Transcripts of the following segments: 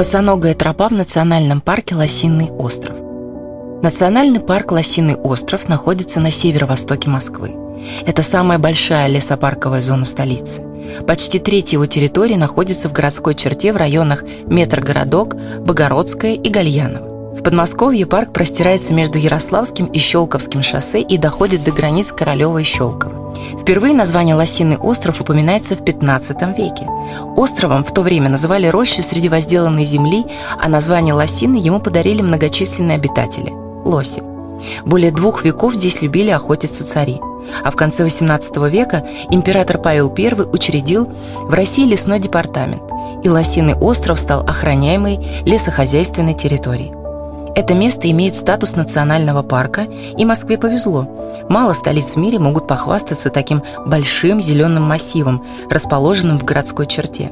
Босоногая тропа в национальном парке Лосиный остров. Национальный парк Лосиный остров находится на северо-востоке Москвы. Это самая большая лесопарковая зона столицы. Почти треть его территории находится в городской черте в районах Метрогородок, Богородское и Гальяново. В Подмосковье парк простирается между Ярославским и Щелковским шоссе и доходит до границ Королева и Щелково. Впервые название Лосиный остров упоминается в 15 веке. Островом в то время называли рощу среди возделанной земли, а название Лосины ему подарили многочисленные обитатели – лоси. Более двух веков здесь любили охотиться цари. А в конце XVIII века император Павел I учредил в России лесной департамент, и Лосиный остров стал охраняемой лесохозяйственной территорией. Это место имеет статус национального парка, и Москве повезло. Мало столиц в мире могут похвастаться таким большим зеленым массивом, расположенным в городской черте.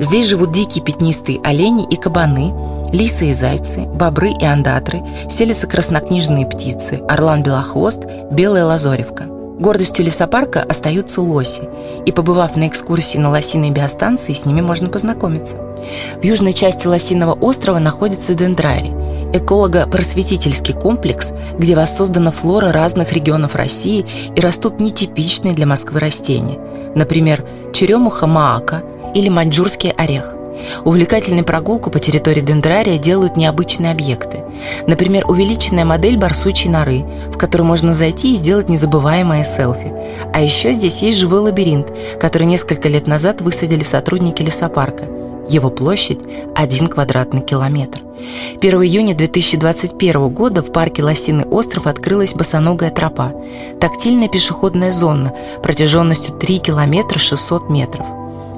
Здесь живут дикие пятнистые олени и кабаны, лисы и зайцы, бобры и андатры, селятся краснокнижные птицы, орлан-белохвост, белая лазоревка. Гордостью лесопарка остаются лоси, и побывав на экскурсии на лосиной биостанции, с ними можно познакомиться. В южной части Лосиного острова находится дендрарий, эколого-просветительский комплекс, где воссоздана флора разных регионов России и растут нетипичные для Москвы растения, например, черемуха маака или маньчжурский орех. Увлекательной прогулку по территории дендрария делают необычные объекты. Например, увеличенная модель барсучей норы, в которую можно зайти и сделать незабываемое селфи. А еще здесь есть живой лабиринт, который несколько лет назад высадили сотрудники лесопарка – его площадь – 1 квадратный километр. 1 июня 2021 года в парке Лосиный остров открылась босоногая тропа, тактильная пешеходная зона протяженностью 3 километра 600 метров.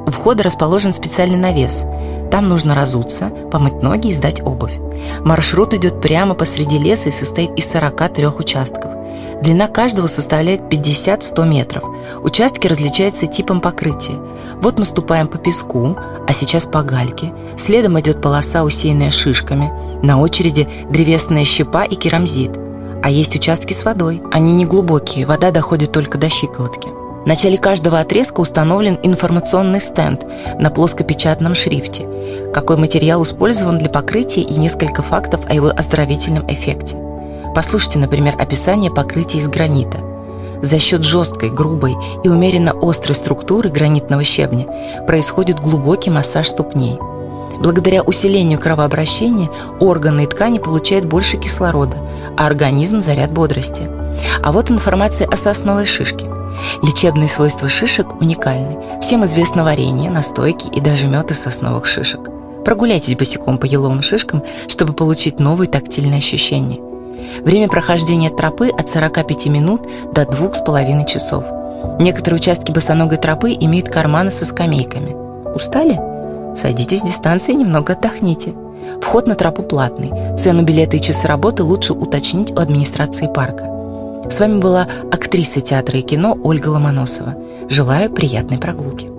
У входа расположен специальный навес. Там нужно разуться, помыть ноги и сдать обувь. Маршрут идет прямо посреди леса и состоит из 43 участков. Длина каждого составляет 50-100 метров. Участки различаются типом покрытия. Вот мы ступаем по песку, а сейчас по гальке. Следом идет полоса, усеянная шишками. На очереди древесная щепа и керамзит. А есть участки с водой. Они не глубокие, вода доходит только до щиколотки. В начале каждого отрезка установлен информационный стенд на плоскопечатном шрифте, какой материал использован для покрытия и несколько фактов о его оздоровительном эффекте. Послушайте, например, описание покрытия из гранита. За счет жесткой, грубой и умеренно острой структуры гранитного щебня происходит глубокий массаж ступней. Благодаря усилению кровообращения органы и ткани получают больше кислорода, а организм – заряд бодрости. А вот информация о сосновой шишке. Лечебные свойства шишек уникальны. Всем известно варенье, настойки и даже мед из сосновых шишек. Прогуляйтесь босиком по еловым шишкам, чтобы получить новые тактильные ощущения. Время прохождения тропы от 45 минут до 2,5 часов. Некоторые участки босоногой тропы имеют карманы со скамейками. Устали? Садитесь с дистанции и немного отдохните. Вход на тропу платный. Цену билета и часы работы лучше уточнить у администрации парка. С вами была актриса театра и кино Ольга Ломоносова. Желаю приятной прогулки.